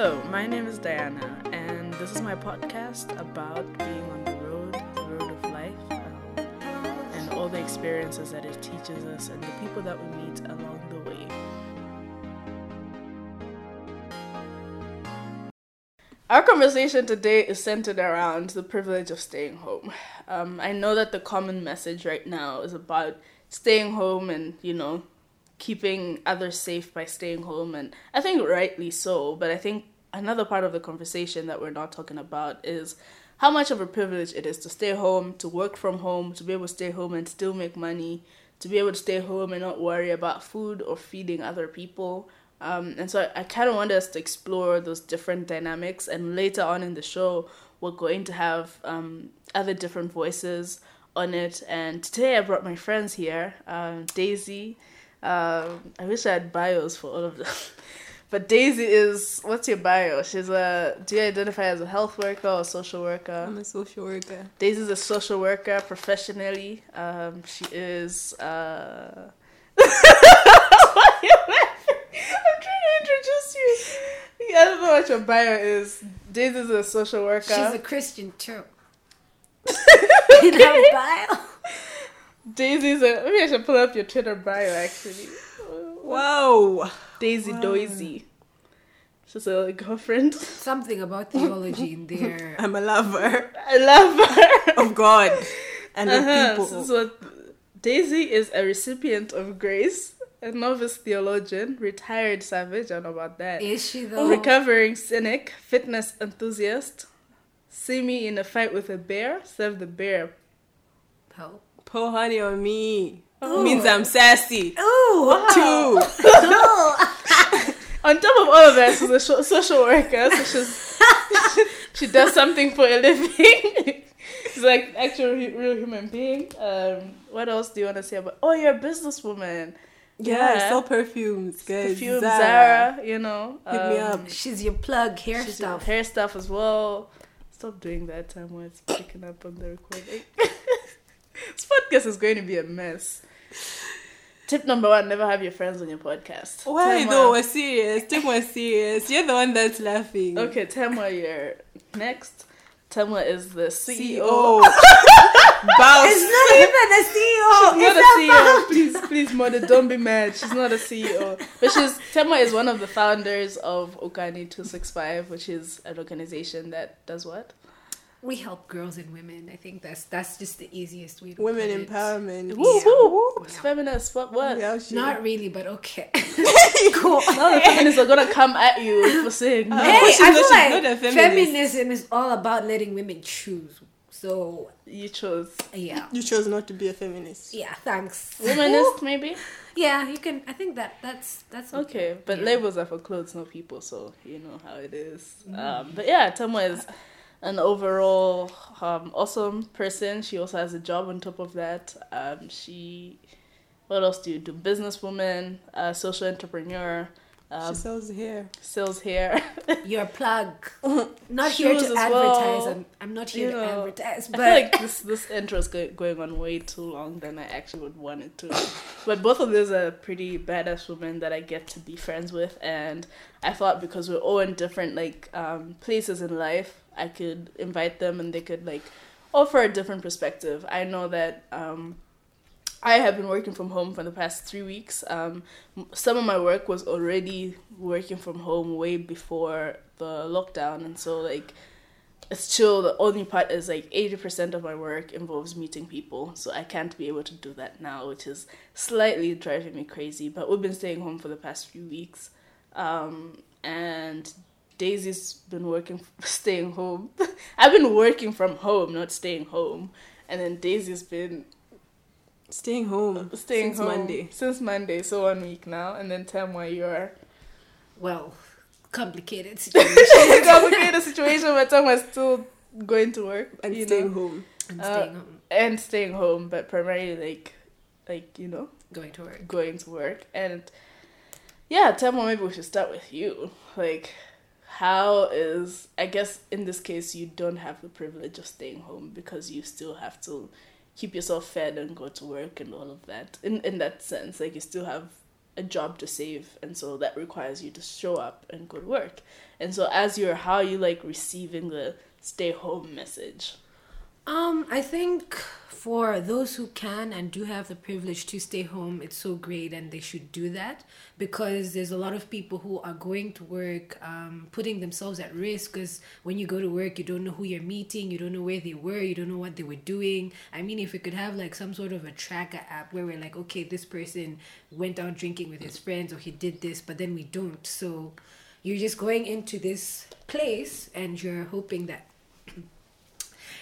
Hello, my name is Diana, and this is my podcast about being on the road, the road of life, um, and all the experiences that it teaches us and the people that we meet along the way. Our conversation today is centered around the privilege of staying home. Um, I know that the common message right now is about staying home and, you know, keeping others safe by staying home and I think rightly so, but I think another part of the conversation that we're not talking about is how much of a privilege it is to stay home, to work from home, to be able to stay home and still make money, to be able to stay home and not worry about food or feeding other people. Um, and so I, I kind of want us to explore those different dynamics. And later on in the show, we're going to have um, other different voices on it. And today I brought my friends here um, Daisy, um, I wish I had bios for all of them. But Daisy is what's your bio? She's a do you identify as a health worker or social worker? I'm a social worker. Daisy's a social worker professionally. Um, she is uh I'm trying to introduce you. I don't know what your bio is. Daisy's a social worker. She's a Christian too. In her bio. Daisy's a maybe I should pull up your Twitter bio actually. Wow. Daisy Wow. Doisy. She's a girlfriend. Something about theology in there. I'm a lover I love her. of God and of Uh-huh. people. So, so Daisy is a recipient of grace, a novice theologian, retired savage. I don't know about that. Is she though? Recovering cynic, fitness enthusiast. See me in a fight with a bear, serve the bear. Help. Pour honey on me. Means I'm sassy. Ooh. Too. On top of all of that, she's a sho- social worker, so she's, she does something for a living. she's like actual hu- real human being. Um, what else do you want to say about? Oh, you're a businesswoman. Yeah, Yeah. sell perfumes, guys. Perfume, Zara. Zara, you know. Hit me um, up. She's your plug hair She's stuff. Hair stuff as well. Stop doing that time when it's picking up on the recording. This podcast is going to be a mess. Tip number one: never have your friends on your podcast. Why Tema- though? We're serious. Take one serious. You're the one that's laughing. Okay, Temwa, you're next. Temwa is the CEO. Boss. It's not even a CEO. She's not it's a CEO. Please, please, mother, don't be mad. She's not a CEO. But she's Temwa is one of the founders of Okani Two Six Five, which is an organization that does what? We help girls and women. I think that's that's just the easiest way to Women put it. empowerment. Woohoo! It's Yeah. feminist. What? What? Yeah, shit. Not really, but okay. cool. Now the feminists are gonna come at you for saying no. Hey, I feel like feminist. feminism is all about letting women choose. So You chose yeah, You chose not to be a feminist. yeah. Thanks. womanist, maybe. Yeah, you can. I think that that's that's Okay, but Yeah. labels are for clothes, not people, so you know how it is. Um, but yeah, Temwa is an overall um, awesome person. She also has a job on top of that. Um, she, what else do you do? Businesswoman, uh, social entrepreneur, um, she sells hair. sells hair. your plug. Not here to advertise. well. I'm, I'm not here You to know, advertise, I but feel like this this intro is go- going on way too long than I actually would want it to. But both of these are pretty badass women that I get to be friends with, and I thought because we're all in different like um, places in life, I could invite them and they could like offer a different perspective. I know that. Um, I have been working from home for the past three weeks. Um, some of my work was already working from home way before the lockdown, and so like it's chill. The only part is like eighty percent of my work involves meeting people, so I can't be able to do that now, which is slightly driving me crazy. But we've been staying home for the past few weeks, um, and Daisy's been working, staying home. I've been working from home, not staying home, and then Daisy's been Staying home. staying since home Monday. since Monday, so one week now, and then Temwa, you're well, complicated situation. complicated situation, but Temwa's still going to work And you staying know, home. I'm Uh, staying home, and staying home, but primarily like, like you know, going to work. going to work. And yeah, Temwa, maybe we should start with you. Like, how is I guess in this case you don't have the privilege of staying home because you still have to keep yourself fed and go to work and all of that. In in that sense, like you still have a job to save and so that requires you to show up and go to work and so as you're how are you like receiving the stay home message Um, I think for those who can and do have the privilege to stay home, it's so great and they should do that because there's a lot of people who are going to work, um, putting themselves at risk because when you go to work, you don't know who you're meeting, you don't know where they were, you don't know what they were doing. I mean, if we could have like some sort of a tracker app where we're like, okay, this person went out drinking with his friends or he did this, but then we don't. So you're just going into this place and you're hoping that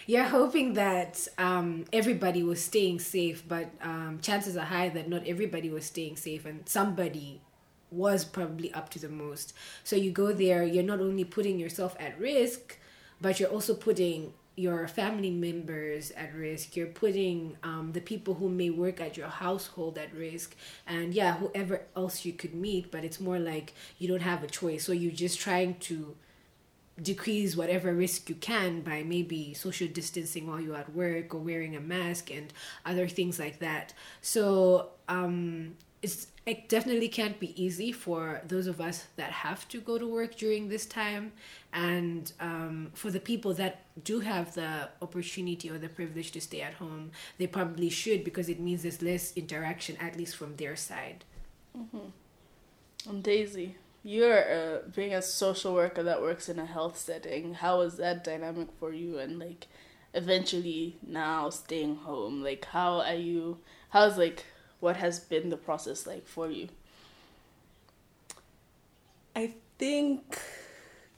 you're hoping that um, everybody was staying safe, but um, chances are high that not everybody was staying safe, and somebody was probably up to the most. So you go there, you're not only putting yourself at risk, but you're also putting your family members at risk. You're putting um, the people who may work at your household at risk, and yeah, whoever else you could meet. But it's more like you don't have a choice, so you're just trying to decrease whatever risk you can by maybe social distancing while you're at work or wearing a mask and other things like that. So um, it's it definitely can't be easy for those of us that have to go to work during this time, and um, for the people that do have the opportunity or the privilege to stay at home, they probably should because it means there's less interaction, at least from their side. and daisy you're uh, being a social worker that works in a health setting how is that dynamic for you and like eventually now staying home like how are you how's like what has been the process like for you I think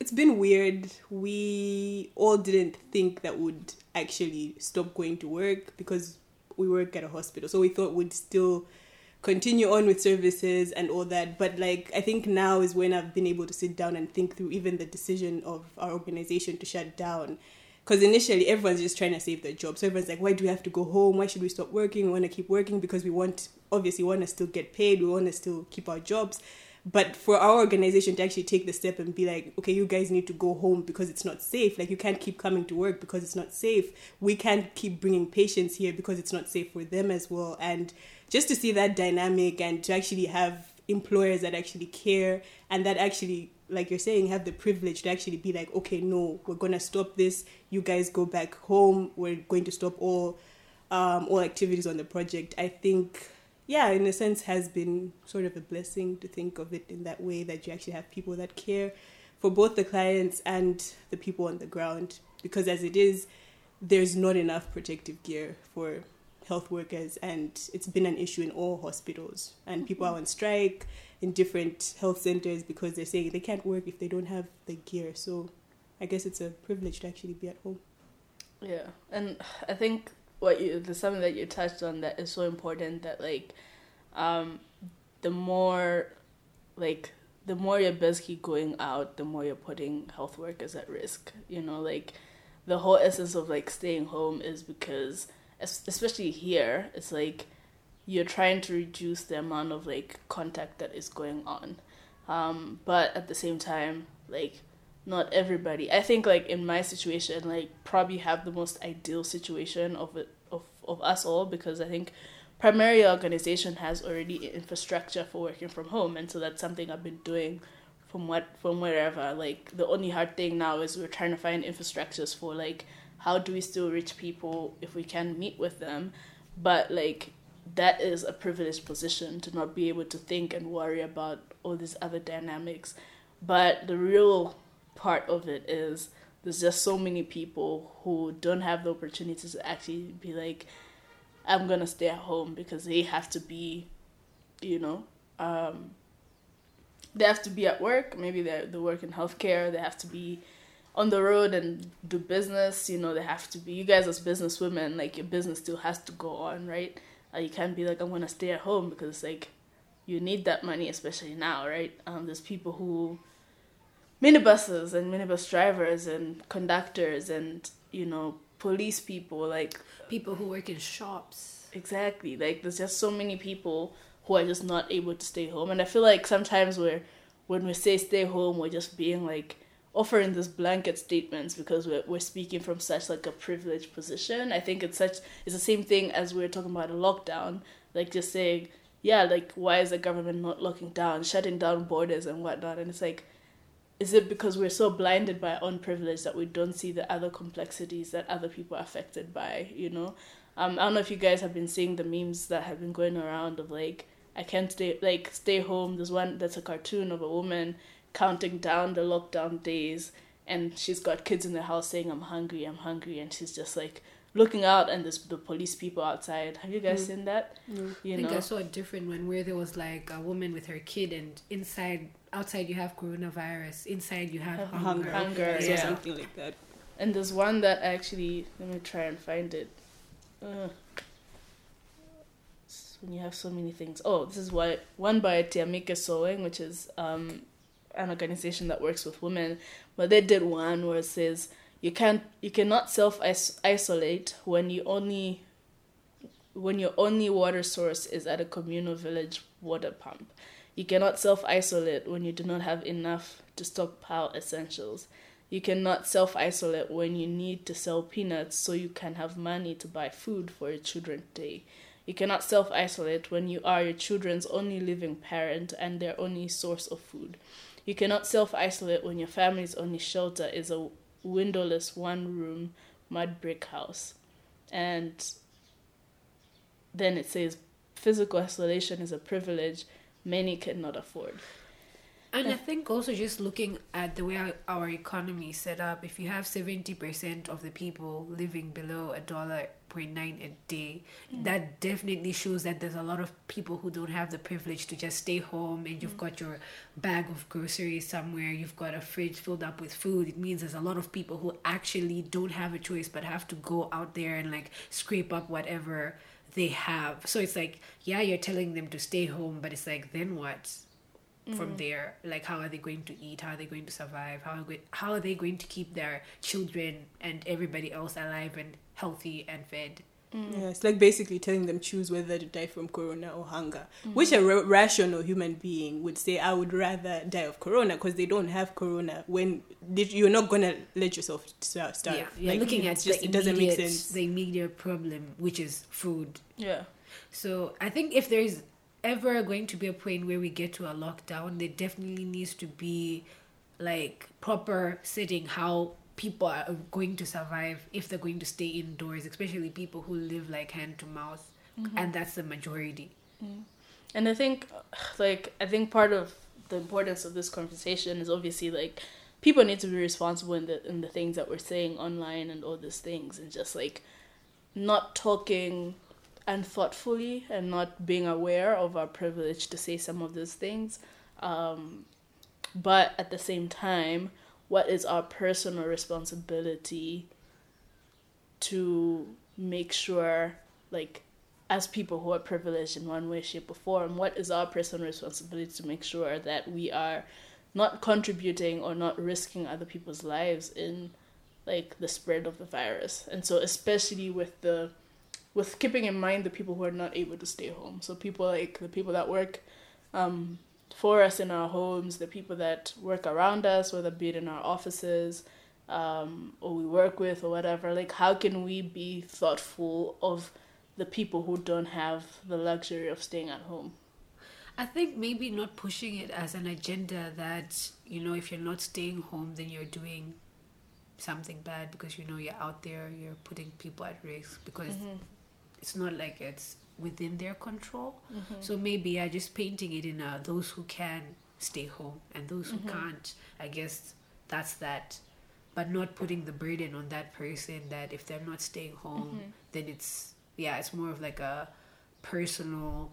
it's been weird. We all didn't think that would actually stop going to work because we work at a hospital. So we thought we'd still continue on with services and all that. But like I think now is when I've been able to sit down and think through even the decision of our organization to shut down. Because initially everyone's just trying to save their job. So everyone's like, why do we have to go home? Why should we stop working? We want to keep working because we want, obviously, want to still get paid. We want to still keep our jobs. But for our organization to actually take the step and be like, okay, you guys need to go home because it's not safe. Like, you can't keep coming to work because it's not safe. We can't keep bringing patients here because it's not safe for them as well. And just to see that dynamic and to actually have employers that actually care and that actually like you're saying have the privilege to actually be like okay no we're going to stop this you guys go back home we're going to stop all um, all activities on the project i think yeah in a sense has been sort of a blessing to think of it in that way that you actually have people that care for both the clients and the people on the ground. Because as it is there's not enough protective gear for health workers and it's been an issue in all hospitals. And people mm-hmm. are on strike in different health centers because they're saying they can't work if they don't have the gear. So i guess it's a privilege to actually be at home. Yeah, and I think what you the something that you touched on that is so important that like, um, the more, like the more you're busy going out, the more you're putting health workers at risk. You know, like the whole essence of like staying home is because, especially here, it's like you're trying to reduce the amount of like contact that is going on, um, but at the same time, like not everybody. I think like in my situation, like probably have the most ideal situation of it of of us all because I think primary organization has already infrastructure for working from home, and so that's something I've been doing from what from wherever. Like the only hard thing now is we're trying to find infrastructures for like how do we still reach people if we can meet with them, but like that is a privileged position to not be able to think and worry about all these other dynamics. But the real part of it is there's just so many people who don't have the opportunity to actually be like, I'm gonna stay at home because they have to be, you know, um, they have to be at work. Maybe they they work in healthcare. They have to be on the road and do business. You know, they have to be. You guys as business women, like your business still has to go on, right? Uh, you can't be like I'm gonna stay at home because like you need that money, especially now, right? Um, there's people who minibuses and minibus drivers and conductors and you know police people like People who work in shops. exactly like there's just so many people who are just not able to stay home and i feel like sometimes we're when we say stay home we're just being like offering this blanket statements because we're, we're speaking from such like a privileged position i think it's such it's the same thing as we are talking about a lockdown like just saying yeah, like why is the government not locking down, shutting down borders and whatnot? And it's like, is it because we're so blinded by our own privilege that we don't see the other complexities that other people are affected by? You know, um, I don't know if you guys have been seeing the memes that have been going around of like I can't stay like stay home. There's one that's a cartoon of a woman counting down the lockdown days and she's got kids in the house saying I'm hungry, I'm hungry and she's just like looking out and there's the police people outside. Have you guys mm. seen that? Mm. You I think know? I saw a different one where there was like a woman with her kid and inside outside you have coronavirus, inside you have, have hunger. Hunger, yeah. something like that. And there's one that actually let me try and find it. Uh, when you have so many things. Oh, this is why one by Tiamika Sewing, which is um, an organization that works with women, but they did one where it says you can't you cannot self isolate when you only when your only water source is at a communal village water pump. You cannot self isolate when you do not have enough to stockpile essentials. You cannot self isolate when you need to sell peanuts so you can have money to buy food for your children day. You cannot self isolate when you are your children's only living parent and their only source of food. You cannot self isolate when your family's only shelter is a windowless one room mud brick house. And then it says physical isolation is a privilege many cannot afford. And I think also just looking at the way our economy is set up, if you have 70% of the people living below a dollar point nine a day, mm. that definitely shows that there's a lot of people who don't have the privilege to just stay home and you've mm. got your bag of groceries somewhere, you've got a fridge filled up with food. It means there's a lot of people who actually don't have a choice but have to go out there and like scrape up whatever they have. So it's like, yeah, you're telling them to stay home, but it's like, then what? from mm. there like how are they going to eat how are they going to survive how are, we, how are they going to keep their children and everybody else alive and healthy and fed Mm. Yeah, it's like basically telling them choose whether to die from corona or hunger, mm. which a r- rational human being would say, I would rather die of corona because they don't have corona. When you're not gonna let yourself starve. Yeah, you're like, looking at just it doesn't make sense. The immediate problem, which is food. Yeah. So I think if there's ever going to be a point where we get to a lockdown, there definitely needs to be like proper setting how people are going to survive if they're going to stay indoors, especially people who live like hand to mouth, mm-hmm. and that's the majority. Mm. And I think, like, I think part of the importance of this conversation is obviously like people need to be responsible in the in the things that we're saying online and all these things, and just like not talking and thoughtfully and not being aware of our privilege to say some of those things. Um, but at the same time, what is our personal responsibility to make sure, like, as people who are privileged in one way, shape, or form, what is our personal responsibility to make sure that we are not contributing or not risking other people's lives in like the spread of the virus? And so, especially with the with keeping in mind the people who are not able to stay home. So people like the people that work um, for us in our homes, the people that work around us, whether be it in our offices um, or we work with or whatever. Like, how can we be thoughtful of the people who don't have the luxury of staying at home? I think maybe not pushing it as an agenda that, you know, if you're not staying home, then you're doing something bad because you know you're out there, you're putting people at risk because mm-hmm it's not like it's within their control. Mm-hmm. So maybe I just painting it in a those who can stay home and those who mm-hmm. can't. I guess that's that. But not putting the burden on that person that if they're not staying home, mm-hmm. then it's yeah, it's more of like a personal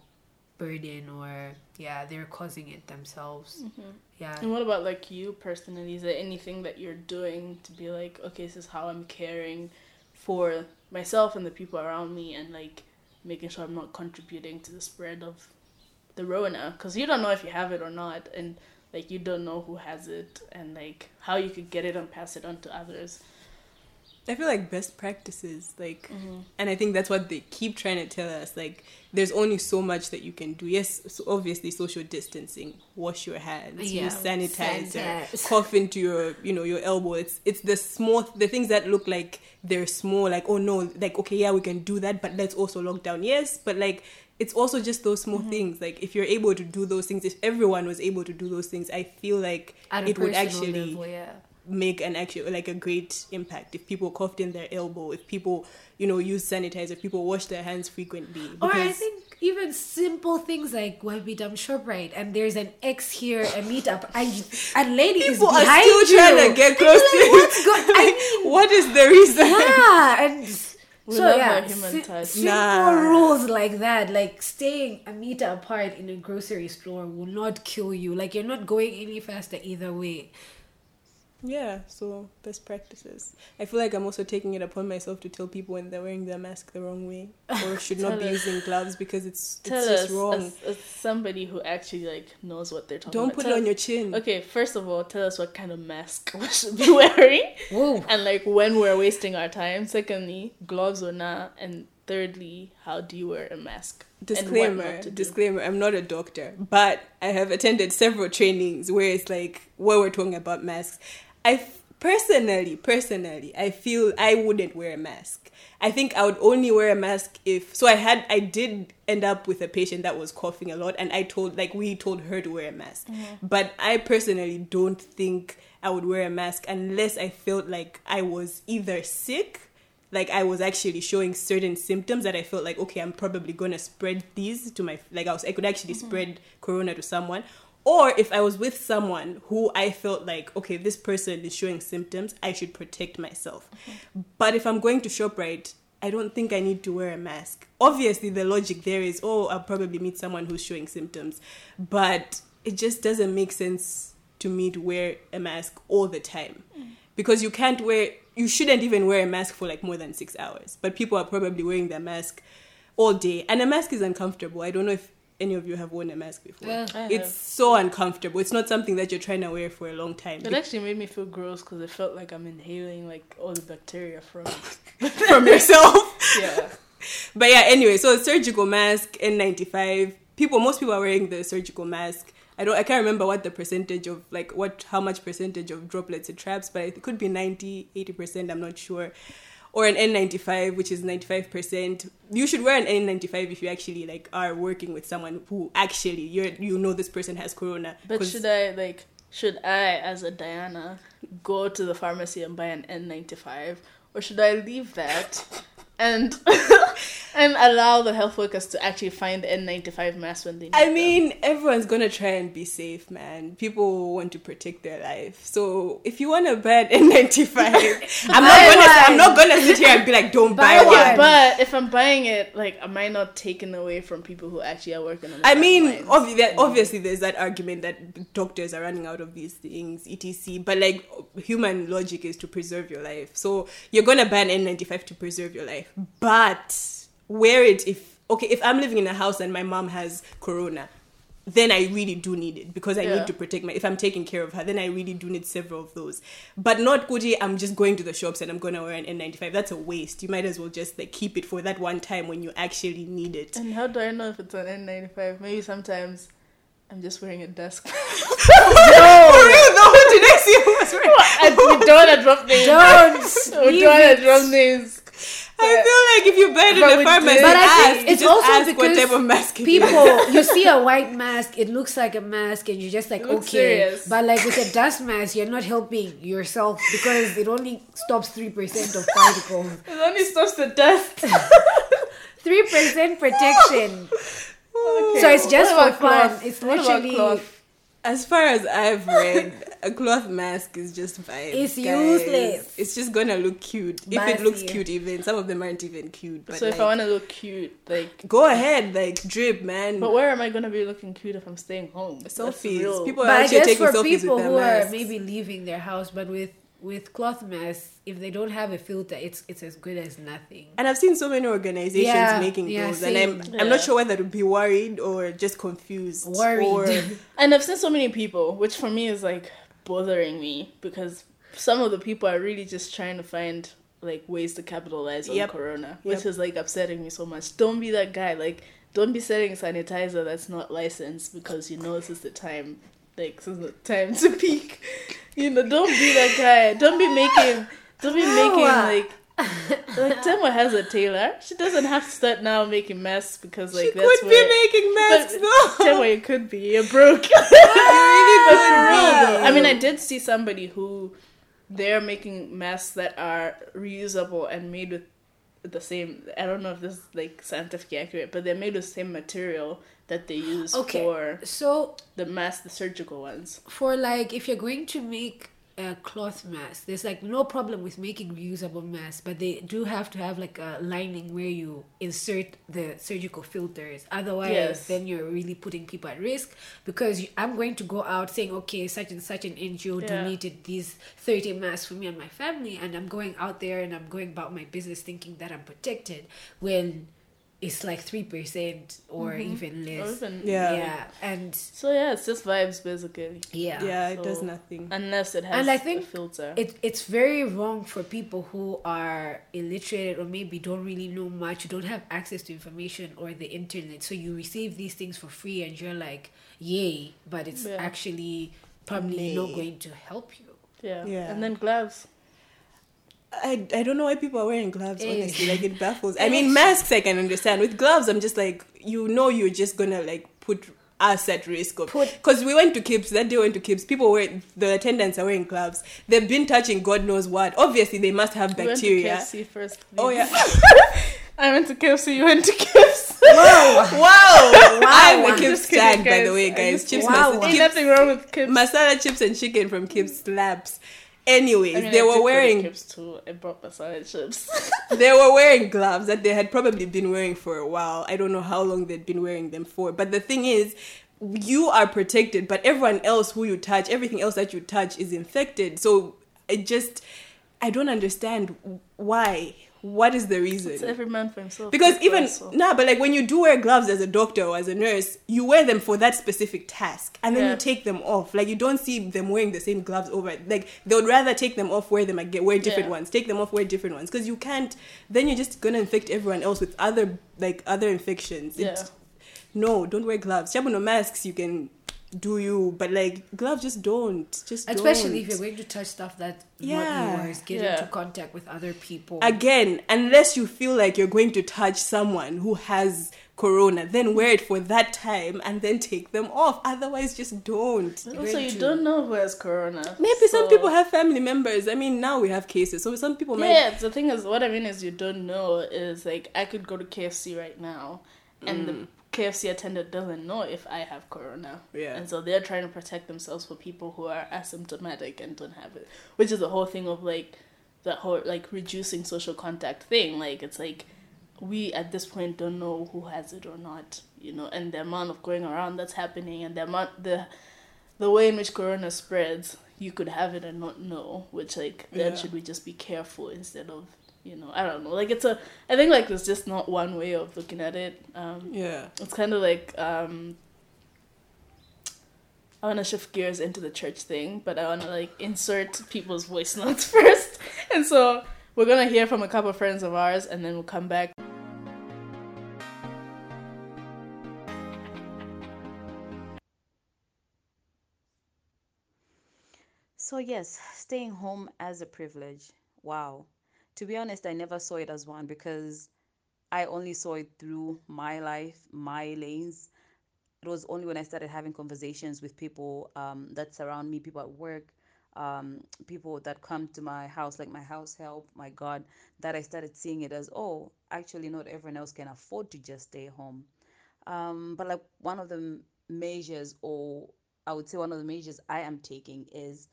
burden or yeah, they're causing it themselves. Mm-hmm. Yeah. And what about like you personally? Is there anything that you're doing to be like, okay, this is how I'm caring for myself and the people around me and like making sure I'm not contributing to the spread of the Rona because you don't know if you have it or not and like you don't know who has it and like how you could get it and pass it on to others. I feel like best practices, like, mm-hmm. and I think that's what they keep trying to tell us. Like, there's only so much that you can do. Yes, so obviously social distancing, wash your hands, yeah. use sanitizer, cough into your, you know, your elbow. It's it's the small, the things that look like they're small. Like, oh no, like okay, yeah, we can do that, but let's also lock down. Yes, but like it's also just those small Mm-hmm. things. Like if you're able to do those things, if everyone was able to do those things, I feel like it would actually level, yeah. Make an actual like a great impact if people coughed in their elbow if people you know use sanitizer if people wash their hands frequently Or I think even simple things like when we done ShopRite and there's an X here, a meetup, and a lady is people are still you. trying to get close you're to like, What's go- I mean, what is the reason yeah, and We so love yeah, human touch. simple Nah. rules like that, like staying a meter apart in a grocery store will not kill you. Like you're not going any faster either way. Yeah so best practices i feel like i'm also taking it upon myself to tell people when they're wearing their mask the wrong way or should not be us. using gloves because it's Tell it's us, just wrong as, as somebody who actually like knows what they're talking about. don't put Tell it on us- your chin Okay, first of all, tell us what kind of mask we should be wearing, Whoa. and like when we're wasting our time. Secondly, gloves or not, and thirdly, how do you wear a mask? Disclaimer not to do. disclaimer i'm not a doctor but i have attended several trainings where it's like where we're talking about masks i f- personally personally i feel i wouldn't wear a mask. I think i would only wear a mask if so i had i did end up with a patient that was coughing a lot and i told like we told her to wear a mask. Mm-hmm. But i personally don't think i would wear a mask unless i felt like i was either sick like I was actually showing certain symptoms that I felt like okay, I'm probably gonna spread these to my like I was I could actually mm-hmm. spread corona to someone. Or if I was with someone who I felt like, okay, this person is showing symptoms, I should protect myself. But if I'm going to ShopRite, I don't think I need to wear a mask. Obviously, the logic there is, oh, I'll probably meet someone who's showing symptoms. But it just doesn't make sense to me to wear a mask all the time mm. because you can't wear you shouldn't even wear a mask for like more than six hours but people are probably wearing their mask all day and a mask is uncomfortable i don't know if any of you have worn a mask before Yeah. It's so uncomfortable it's not something that you're trying to wear for a long time It actually made me feel gross because it felt like I'm inhaling like all the bacteria from. from yourself yeah. but yeah anyway so surgical mask n95 people most people are wearing the surgical mask i don't i can't remember what the percentage of like what how much percentage of droplets it traps but it could be 90 80% i'm not sure or an n95 which is 95% you should wear an n95 if you actually like are working with someone who actually you you know this person has corona But should I like? Should I, as a Diana, go to the pharmacy and buy an N95, or should I leave that and and allow the health workers to actually find the N95 mask when they need I them? mean, everyone's gonna try and be safe, man. People want to protect their life. So if you want to buy an N95, I'm not gonna. I'm not gonna sit here and be like, "Don't buy, Buy one." one. But if I'm buying it, like, am I not taken away from people who actually are working on I mean, obvi- that- mm. obviously, there's that argument that doctors are running out of these things, etc. But like, human logic is to preserve your life. So you're gonna buy an N95 to preserve your life, but wear it if okay. If I'm living in a house and my mom has corona, then I really do need it because I Yeah. need to protect my. If I'm taking care of her, then I really do need several of those. But not Gucci. I'm just going to the shops and I'm gonna wear an N95. That's a waste. You might as well just like keep it for that one time when you actually need it. And how do I know if it's an N95? Maybe sometimes I'm just wearing a desk. For real though, did I see who was wearing? I, we don't want to drop names. Don't we don't want to drop names. I feel like if you buy it But in we the pharmacy, did- But I ask, think it's just also ask what because type of mask people you see a white mask it looks like a mask and you're just like okay serious. but like with a dust mask you're not helping yourself because it only stops 3% of particles It only stops the dust. 3% protection Okay, so it's just what for fun cloth? it's literally cloth? As far as I've read, a cloth mask is just vibes. It's guys. useless. It's just gonna look cute. If it looks cute, even some of them aren't even cute. But So if I want to look cute, like, go ahead, like drip, man. but where am I gonna be looking cute if I'm staying home? That's selfies. real. People are but I actually guess taking for selfies people with their who masks. are maybe leaving their house but with with cloth masks if they don't have a filter it's it's as good as nothing and I've seen so many organizations Yeah, making yeah, those, and I'm same. I'm not sure whether to be worried or just confused. Worried. Or, And I've seen so many people, which for me is like bothering me because some of the people are really just trying to find like ways to capitalize on Yep. Corona, which Yep. is like upsetting me so much. Don't be that guy. Like, don't be selling sanitizer that's not licensed because you know this is the time. Like, this is the time to peak. You know, don't be that guy. Don't be making. Don't be making like like Temwa has a tailor. She doesn't have to start now making mess because like she that's could where be making masks though. Temwa, you could be. You're broke. you really But for real though. I mean, I did see somebody who they're making masks that are reusable and made with the same. I don't know if this is like scientifically accurate, but they're made with the same material that they use Okay. for So the mask, the surgical ones. for like if you're going to make a cloth mask there's like no problem with making reusable masks but they do have to have like a lining where you insert the surgical filters otherwise Yes. then you're really putting people at risk because you- i'm going to go out saying okay such and such an ngo Yeah. donated these 30 masks for me and my family and i'm going out there and i'm going about my business thinking that i'm protected when it's like 3% or mm-hmm. even Or less even, Yeah. yeah and So yeah, it's just vibes basically, yeah yeah, it does nothing. unless it has And I think filter. it, it's very wrong for people who are illiterate or maybe don't really know much, don't have access to information or the internet. So you receive these things for free and you're like, yay, but it's Yeah. actually probably not going to help you. yeah. Yeah. and then gloves. I, I don't know why people are wearing gloves, Eh. honestly. Like, it baffles. I mean, masks I can understand. With gloves, I'm just like, you know, you're just gonna, like, put us at risk of. Put- Because we went to Kips, that day we went to Kips, people were, the attendants are wearing gloves. They've been touching God knows what. Obviously, they must have We went to bacteria. KFC first. Oh, yeah. I went to KFC. You went to KFC. wow! wow! I'm Wow. a Kips Just stand, by the way, guys. just- Chips, Wow. mas- Ain't Kips nothing wrong with Kips. masala chips and chicken from Kips slaps. Anyways, I mean, they I were did go to wearing Kips too. I brought chips. they were wearing gloves that they had probably been wearing for a while. I don't know how long they'd been wearing them for. But the thing is, you are protected, but everyone else who you touch, everything else that you touch is infected. So it just, I don't understand why. What is the reason? it's every man for himself. because even also- nah, but like when you do wear gloves as a doctor or as a nurse, you wear them for that specific task, and then Yeah. you take them off. Like you don't see them wearing the same gloves over. Like they would rather take them off, wear them again, wear different Yeah. ones, take them off, wear different ones, because you can't. Then you're just gonna infect everyone else with other like other infections. Yeah. No, don't wear gloves. But no masks. You can do you, but like gloves, just don't. Just Especially don't. if you're going to touch stuff that Yeah. not yours, get Yeah. into contact with other people. again unless you feel like you're going to touch someone who has corona then wear it for that time and then take them off otherwise just don't But also, you Very don't know who has corona. maybe some people have family members i mean now we have cases so some people might Yeah, the thing is, what I mean is, you don't know. Is like I could go to KFC right now, and Mm. the KFC attendant doesn't know if I have corona. Yeah. and so they're trying to protect themselves for people who are asymptomatic and don't have it, which is the whole thing of like the whole like reducing social contact thing. Like it's like we at this point don't know who has it or not, you know, and the amount of going around that's happening and the amount the the way in which corona spreads, you could have it and not know, which like then Yeah. should we just be careful instead of you know, I don't know. Like it's a I think like there's just not one way of looking at it. Um yeah it's kind of like um I want to shift gears into the church thing, but I want to like insert people's voice notes first. And so we're going to hear from a couple of friends of ours and then we'll come back. So, yes, staying home as a privilege. Wow. To be honest, I never saw it as one because I only saw it through my life, my lanes. It was only when I started having conversations with people um, that surround me, people at work, um, people that come to my house, like my house help, my God, that I started seeing it as, oh, actually, not everyone else can afford to just stay home. Um, but like one of the measures, or I would say one of the measures I am taking is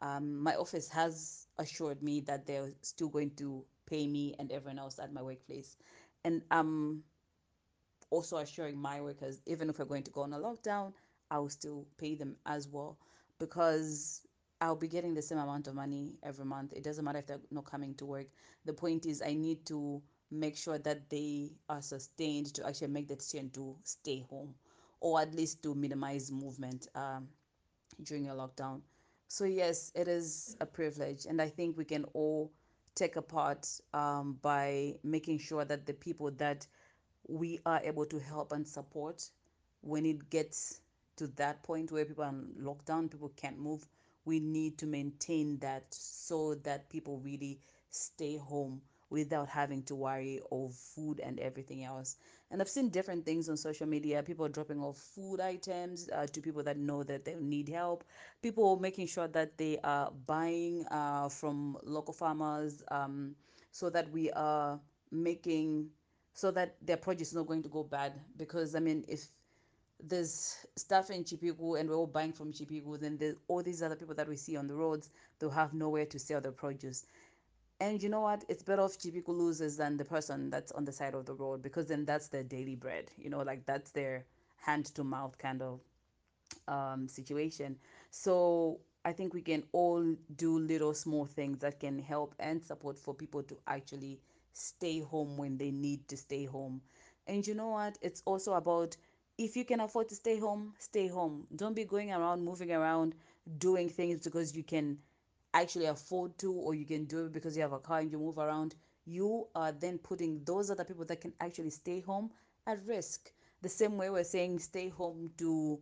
um, my office has assured me that they're still going to pay me and everyone else at my workplace. And I'm also assuring my workers, even if we're going to go on a lockdown, I will still pay them as well because I'll be getting the same amount of money every month. It doesn't matter if they're not coming to work. The point is, I need to make sure that they are sustained to actually make the decision to stay home or at least to minimize movement um, during a lockdown. So, yes, it is a privilege. And I think we can all take a part um, by making sure that the people that we are able to help and support when it gets to that point where people are on lockdown, people can't move, we need to maintain that so that people really stay home without having to worry of food and everything else. And I've seen different things on social media people dropping off food items uh, to people that know that they need help, people making sure that they are buying uh, from local farmers um, so that we are making so that their produce is not going to go bad. Because, I mean, if there's stuff in Chipiku and we're all buying from Chipiku, then all these other people that we see on the roads, they'll have nowhere to sell their produce. And you know what? It's better off Chipiku loses than the person that's on the side of the road because then that's their daily bread. You know, like that's their hand to mouth kind of um, situation. So I think we can all do little small things that can help and support for people to actually stay home when they need to stay home. And you know what? It's also about if you can afford to stay home, stay home. Don't be going around, moving around, doing things because you can actually afford to, or you can do it because you have a car and you move around. You are then putting those other people that can actually stay home at risk. The same way we're saying stay home to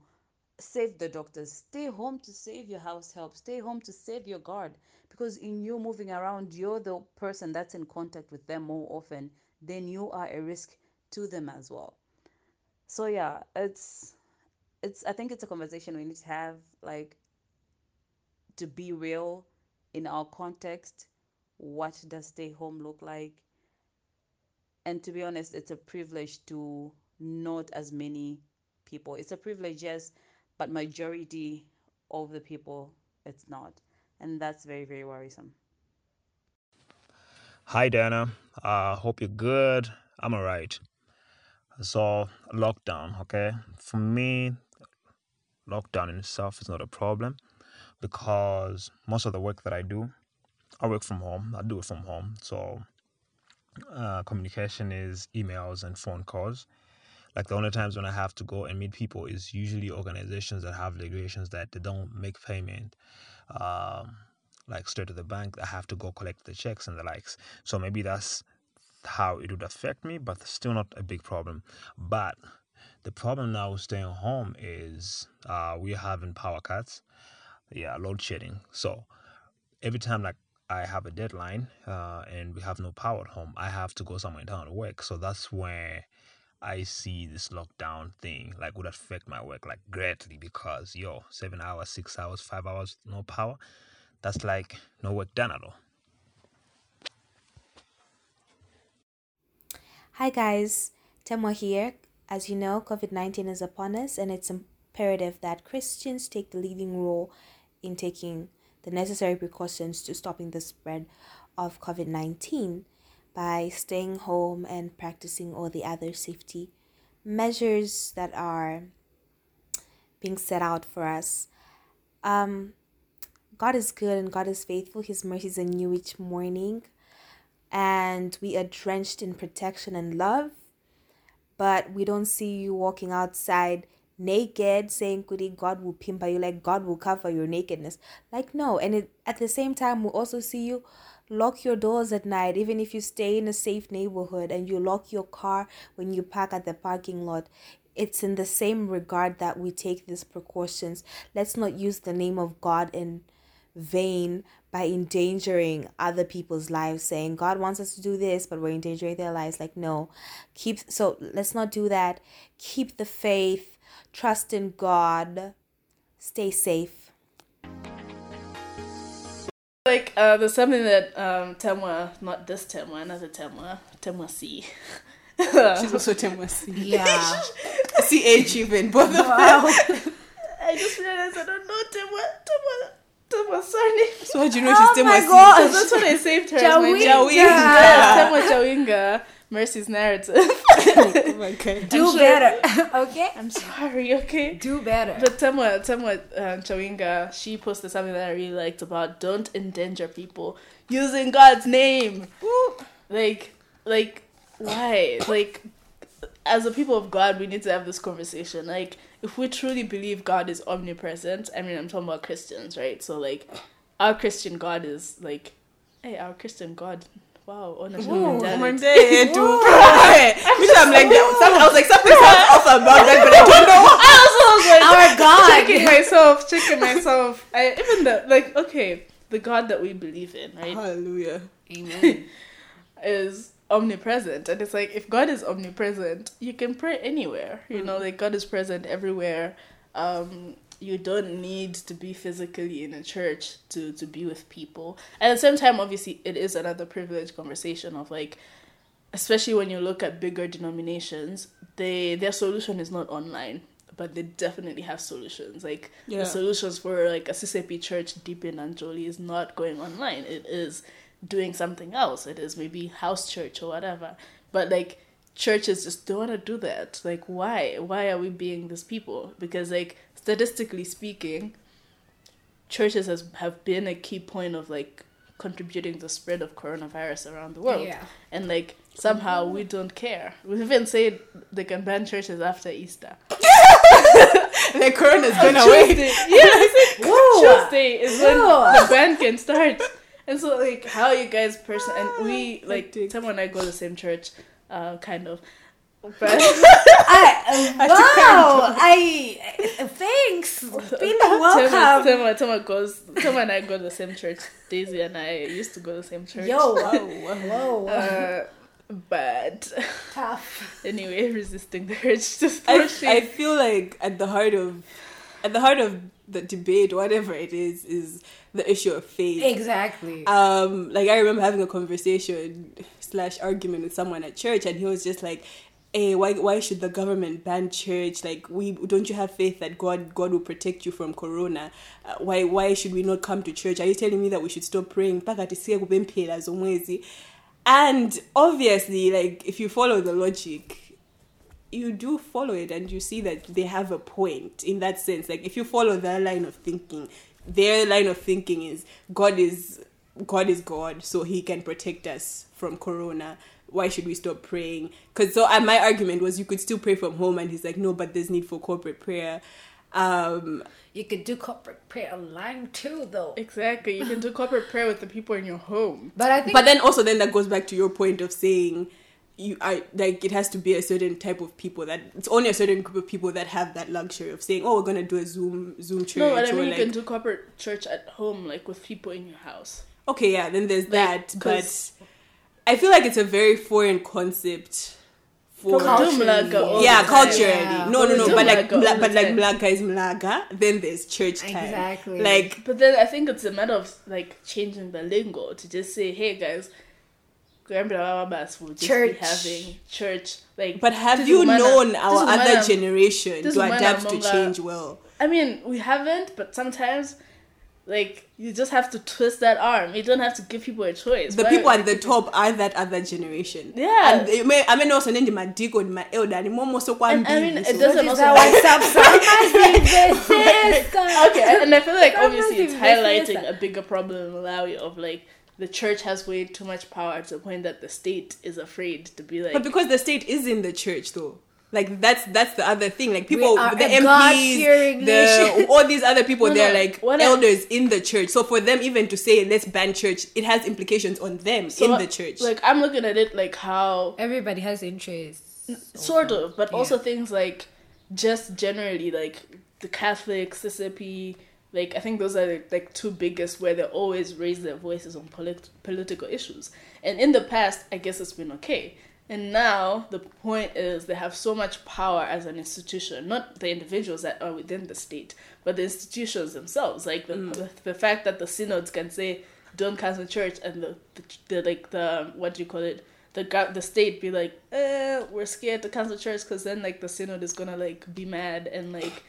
save the doctors, stay home to save your house help, stay home to save your guard. Because in you moving around, you're the person that's in contact with them more often, then you are a risk to them as well so yeah it's it's i think it's a conversation we need to have like to be real in our context what does stay home look like and to be honest it's a privilege to not as many people it's a privilege yes but majority of the people it's not and that's very very worrisome Hi, Dana. Uh, hope you're good. I'm alright. So, lockdown, okay? For me, lockdown in itself is not a problem because most of the work that I do, I work from home. I do it from home. So, uh, communication is emails and phone calls. Like the only times when I have to go and meet people is usually organizations that have regulations that they don't make payment. Um, like straight to the bank, I have to go collect the checks and the likes. So maybe that's how it would affect me, but still not a big problem. But the problem now with staying home is uh, we're having power cuts, yeah, load shedding. So every time like I have a deadline uh, and we have no power at home, I have to go somewhere in town to work. So that's where I see this lockdown thing like would affect my work like greatly because yo, seven hours, six hours, five hours, no power. That's like no work done at all. Hi guys, Temwa here. As you know, COVID 19 is upon us, and it's imperative that Christians take the leading role in taking the necessary precautions to stopping the spread of COVID 19 by staying home and practicing all the other safety measures that are being set out for us. Um, God is good and God is faithful. His mercies are new each morning and we are drenched in protection and love, but we don't see you walking outside naked saying kudi god will pimpa you? Like god will cover your nakedness. Like no. And it, at the same time we also see you lock your doors at night even if you stay in a safe neighborhood and you lock your car when you park at the parking lot. It's in the same regard that we take these precautions. Let's not use the name of god in vain by endangering other people's lives saying god wants us to do this but we're endangering their lives. Like no. Keep so let's not do that. Keep the faith trust in god stay safe Like uh, there's something that um, Temwa, not this Temwa, another Temwa, Temwa C. She's also Temwa C. Yeah. CH even, both of them. I just realized I don't know Temwa, Temwa, Temwa surname. So how do you know she's Oh my Temwa C? God. So that's what I saved her as my Chawinga. name. Temwa Chawinga, Mercy's narrative. oh. Do sure- better. okay? I'm sorry, okay? Do better. But Temwa, Temwa uh, Chawinga, she posted something that I really liked about don't endanger people using God's name. Like, like, why? Like, as a people of God, we need to have this conversation. Like, if we truly believe God is omnipresent, I mean, I'm talking about Christians, right? So, like, our Christian God is like, hey, our Christian God. Wow, honestly, Oh done my it. day, dude. Which I'm like, some, I was like, something sounds off about that, but I don't know. I also was like, Our God. checking myself, checking myself. I even the like okay, the God that we believe in, right? Hallelujah. Amen. is omnipresent and it's like if god is omnipresent you can pray anywhere you know like god is present everywhere um you don't need to be physically in a church to to be with people. At the same time obviously it is another privileged conversation of like especially when you look at bigger denominations they their solution is not online but they definitely have solutions. Like Yeah. the solutions for like a CCAP church deep in Anjoli is not going online. It is doing something else. It is maybe house church or whatever. But like churches just don't want to do that. Like why? Why are we being these people? Because like statistically speaking churches has have been a key point of like contributing to the spread of coronavirus around the world Yeah. and like somehow we don't care we even said they can ban churches after easter the corona's gone away. Tuesday. Yeah, said Tuesday is when the band can start. And so, like, how are you guys person? And we, like. Tim I go to the same church, uh, kind of. But I, wow, I thanks. Feeling welcome. Tim, Tim, Tim goes. Tim and I go to the same church. Daisy and I used to go to the same church. Yo, whoa, whoa, Uh, but tough. anyway, resisting the urge to I, I feel like at the heart of at the heart of the debate, whatever it is, is the issue of faith. Exactly. um like i remember having a conversation slash argument with someone at church and he was just like hey why why should the government ban church? Like we don't you have faith that god god will protect you from corona? Uh, why why should we not come to church? Are you telling me that we should stop praying? And obviously like if you follow the logic you do follow it and you see that they have a point in that sense. Like if you follow their line of thinking their line of thinking is god is god is god so he can protect us from corona why should we stop praying because so uh, my argument was you could still pray from home and he's like no but there's need for corporate prayer um You could do corporate prayer online too, though. Exactly. You can do corporate prayer with the people in your home. But I think but then also then that goes back to your point of saying you I like it has to be a certain type of people that it's only a certain group of people that have that luxury of saying, Oh, we're gonna do a Zoom Zoom church No, but I or mean, you like can do corporate church at home, like with people in your house. Okay, yeah, then there's Like, that. But 'cause- I feel like it's a very foreign concept for But we do Culturally. Mlaga all yeah, the time. culturally. Yeah. No, no, no. But like, Mlaga Mla- but like time. Mlaga is Mlaga. Then there's church time. Exactly. Like, But then I think it's a matter of like changing the lingo to just say, hey guys, Grandpa will just Church. be having church. Like, but have you woman- known this our woman- other generation to adapt to change well? I mean, we haven't, but sometimes, like, you just have to twist that arm. You don't have to give people a choice. The Why- people at the top are that other generation. Yeah. And may, I mean, also nende madiko and my elder, ni momo so And I mean, it doesn't also that have- WhatsApp so okay, and I feel like obviously it's highlighting a bigger problem in Malawi of like the church has way too much power to the point that the state is afraid to be like. But because the state is in the church, though, like that's that's the other thing. Like people, the a MPs, the all these other people, No, they're no, like what I- elders in the church. So for them, even to say let's ban church, it has implications on them so, in the church. Like I'm looking at it like how Everybody has interests. sort of, but also things like just generally like the Catholics, CCAP. Like I think those are the, like two biggest where they always raise their voices on polit- political issues. And in the past, I guess it's been okay. And now the point is they have so much power as an institution, not the individuals that are within the state, but the institutions themselves. Like the the, the fact that the synods can say don't cancel church, and the, the, the like the what do you call it? The the state be like, eh, we're scared to cancel church because then like the synod is gonna like be mad and like,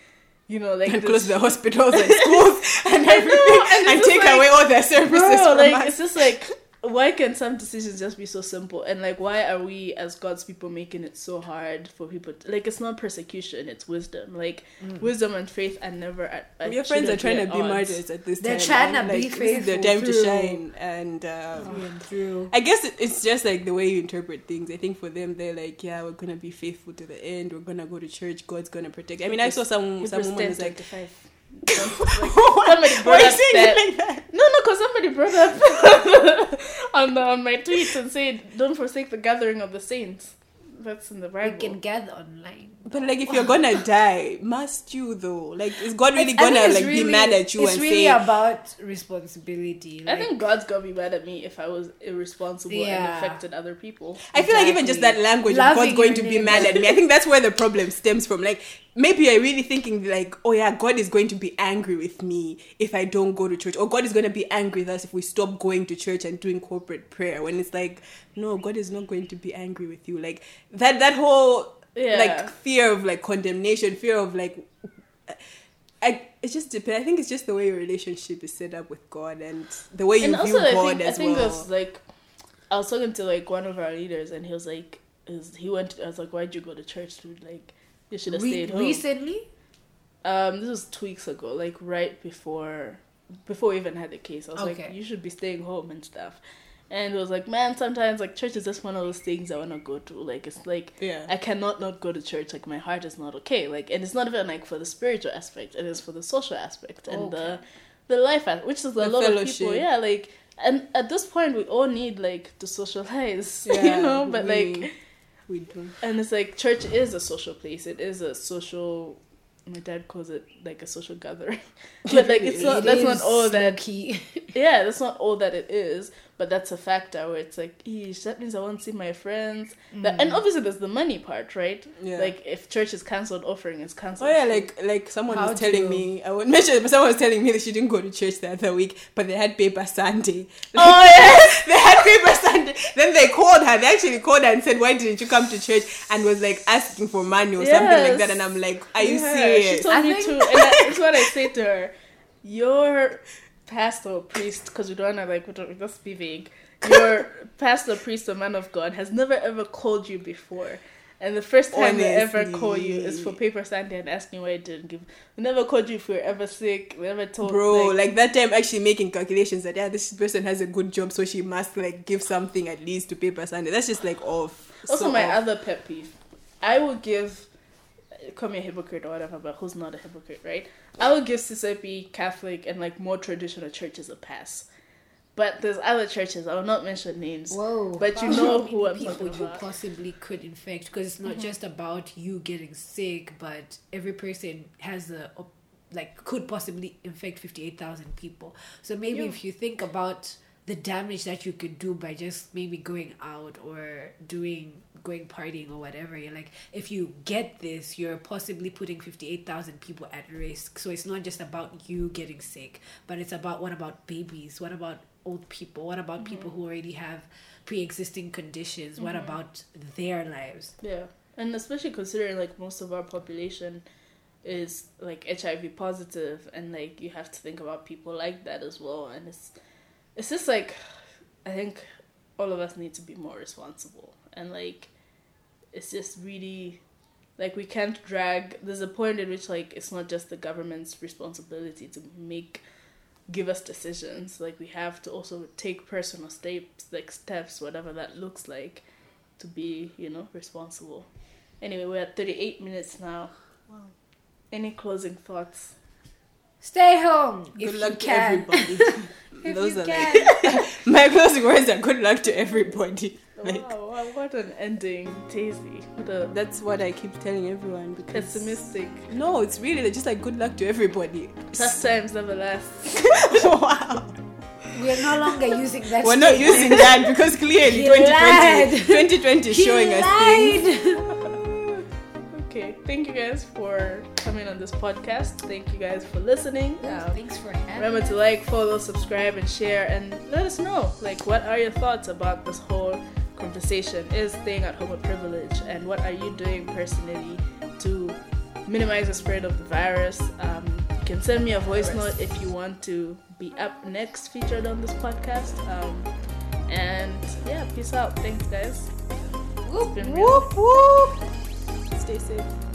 you know, like and close the hospitals and schools and everything, and and, take like, away all their services Bro, from like us. it's just like why can some decisions just be so simple and like why are we as god's people making it so hard for people to, like it's not persecution it's wisdom like wisdom and faith are never at, at Your friends are trying to be odds. martyrs at this time. They're trying man. to be Like, this is their faithful time to through- shine, and um, Through and through. I guess it's just like the way you interpret things. I think for them, they're like, yeah, we're gonna be faithful to the end. We're gonna go to church. God's gonna protect. I mean, I saw some some woman was like, 25 somebody why brought are you up saying that it like that? no no because somebody brought up on, on my tweets and said don't forsake the gathering of the saints That's in the We Bible. can gather online. But like, if you're gonna die, must you though? Like, is God really It's- gonna like it's be mad at you it's and really say, about responsibility. I think God's gonna be mad at me if I was irresponsible and affected other people. I feel like even just that language, of Loving God's going to be mad at me. I think that's where the problem stems from. Like, maybe you're really thinking like, oh yeah, God is going to be angry with me if I don't go to church, or God is going to be angry with us if we stop going to church and doing corporate prayer. When it's like, no, God is not going to be angry with you. Like that that whole Yeah. like fear of like condemnation, fear of like. I, it just depends. I think it's just the way your relationship is set up with God and the way you and view also, I God think, I as think well. like I was talking to like one of our leaders, and he was like, "Is he went?" I was like, "Why'd you go to church, dude? Like, you should have Re- stayed home." recently. Um, this was two weeks ago, like right before before we even had the case. I was like, you should be staying home and stuff. And it was like, man, sometimes like church is just one of those things I wanna go to. Like it's like Yeah. I cannot not go to church. Like my heart is not okay. Like and it's not even like for the spiritual aspect. It is for the social aspect and the the life aspect, which is a The lot of people. Yeah, like and at this point we all need like to socialize. Yeah, you know, but we- like we do. and it's like church is a social place. It is a social. My dad calls it like a social gathering, but like it's not. It that's not all that. key. Yeah, that's not all that it is. But that's a factor where it's like, eesh, that means I won't see my friends. That, and obviously, there's the money part, right? Mm. Yeah. Like if church is cancelled, offering is cancelled. Oh yeah, like like someone How was telling do- me I won't mention, but someone was telling me that she didn't go to church the other week, but they had paper Sunday. Oh yes. they had paper Sunday. Then they called her. They actually called her and said, "Why didn't you come to church?" And was like asking for money or something like that. And I'm like, "Are you Yeah, serious?" She told I me think- to, and that's what I say to her. Your pastor or priest, because we don't wanna like we don't, just be vague. Your pastor, priest, or man of God has never ever called you before. And the first time they ever call you is for paper Sunday and asking why you didn't give. They never called you if you were ever sick. They never told Bro, like, that time actually making calculations that yeah, this person has a good job, so she must like give something at least to paper Sunday. That's just like off. Also, So my off. other pet peeve. I would give, call me a hypocrite or whatever, but who's not a hypocrite, right? I would give CCAP, Catholic, and like more traditional churches a pass. But there's other churches, I will not mention names. Whoa! But you know who I'm people talking you about. possibly could infect because it's not mm-hmm. just about you getting sick, but every person has a like could possibly infect fifty eight thousand people. So maybe Yeah. if you think about the damage that you could do by just maybe going out or doing going partying or whatever you're like if you get this you're possibly putting 58,000 people at risk. So it's not just about you getting sick but it's about what about babies? What about old people? What about mm-hmm. people who already have pre-existing conditions? What mm-hmm. about their lives? Yeah. And especially considering like most of our population is like HIV positive and like you have to think about people like that as well. And it's it's just like I think all of us need to be more responsible. And like it's just really like we can't drag there's a point in which like it's not just the government's responsibility to make give us decisions. Like we have to also take personal steps like steps whatever that looks like to be you know responsible. Anyway we're at 38 minutes now. Wow. Any closing thoughts stay home Good if luck you to everybody. if Those you are can like my closing words are good luck to everybody. Like wow, wow what an ending Daisy what a that's what I keep telling everyone because pessimistic No, it's really just like good luck to everybody. tough times never last wow. we are no longer using that We're not using that because clearly He 2020, lied. 2020 is He showing us things. Okay thank you guys for coming on this podcast thank you guys for listening um, Thanks for having Remember to like, follow, subscribe, and share, and let us know. Like, what are your thoughts about this whole conversation? Is staying at home a privilege, and what are you doing personally to minimize the spread of the virus? Um, you can send me a voice note if you want to be up next, featured on this podcast. Um, and yeah, peace out. Thanks, guys. Been. Whoop whoop. Stay safe.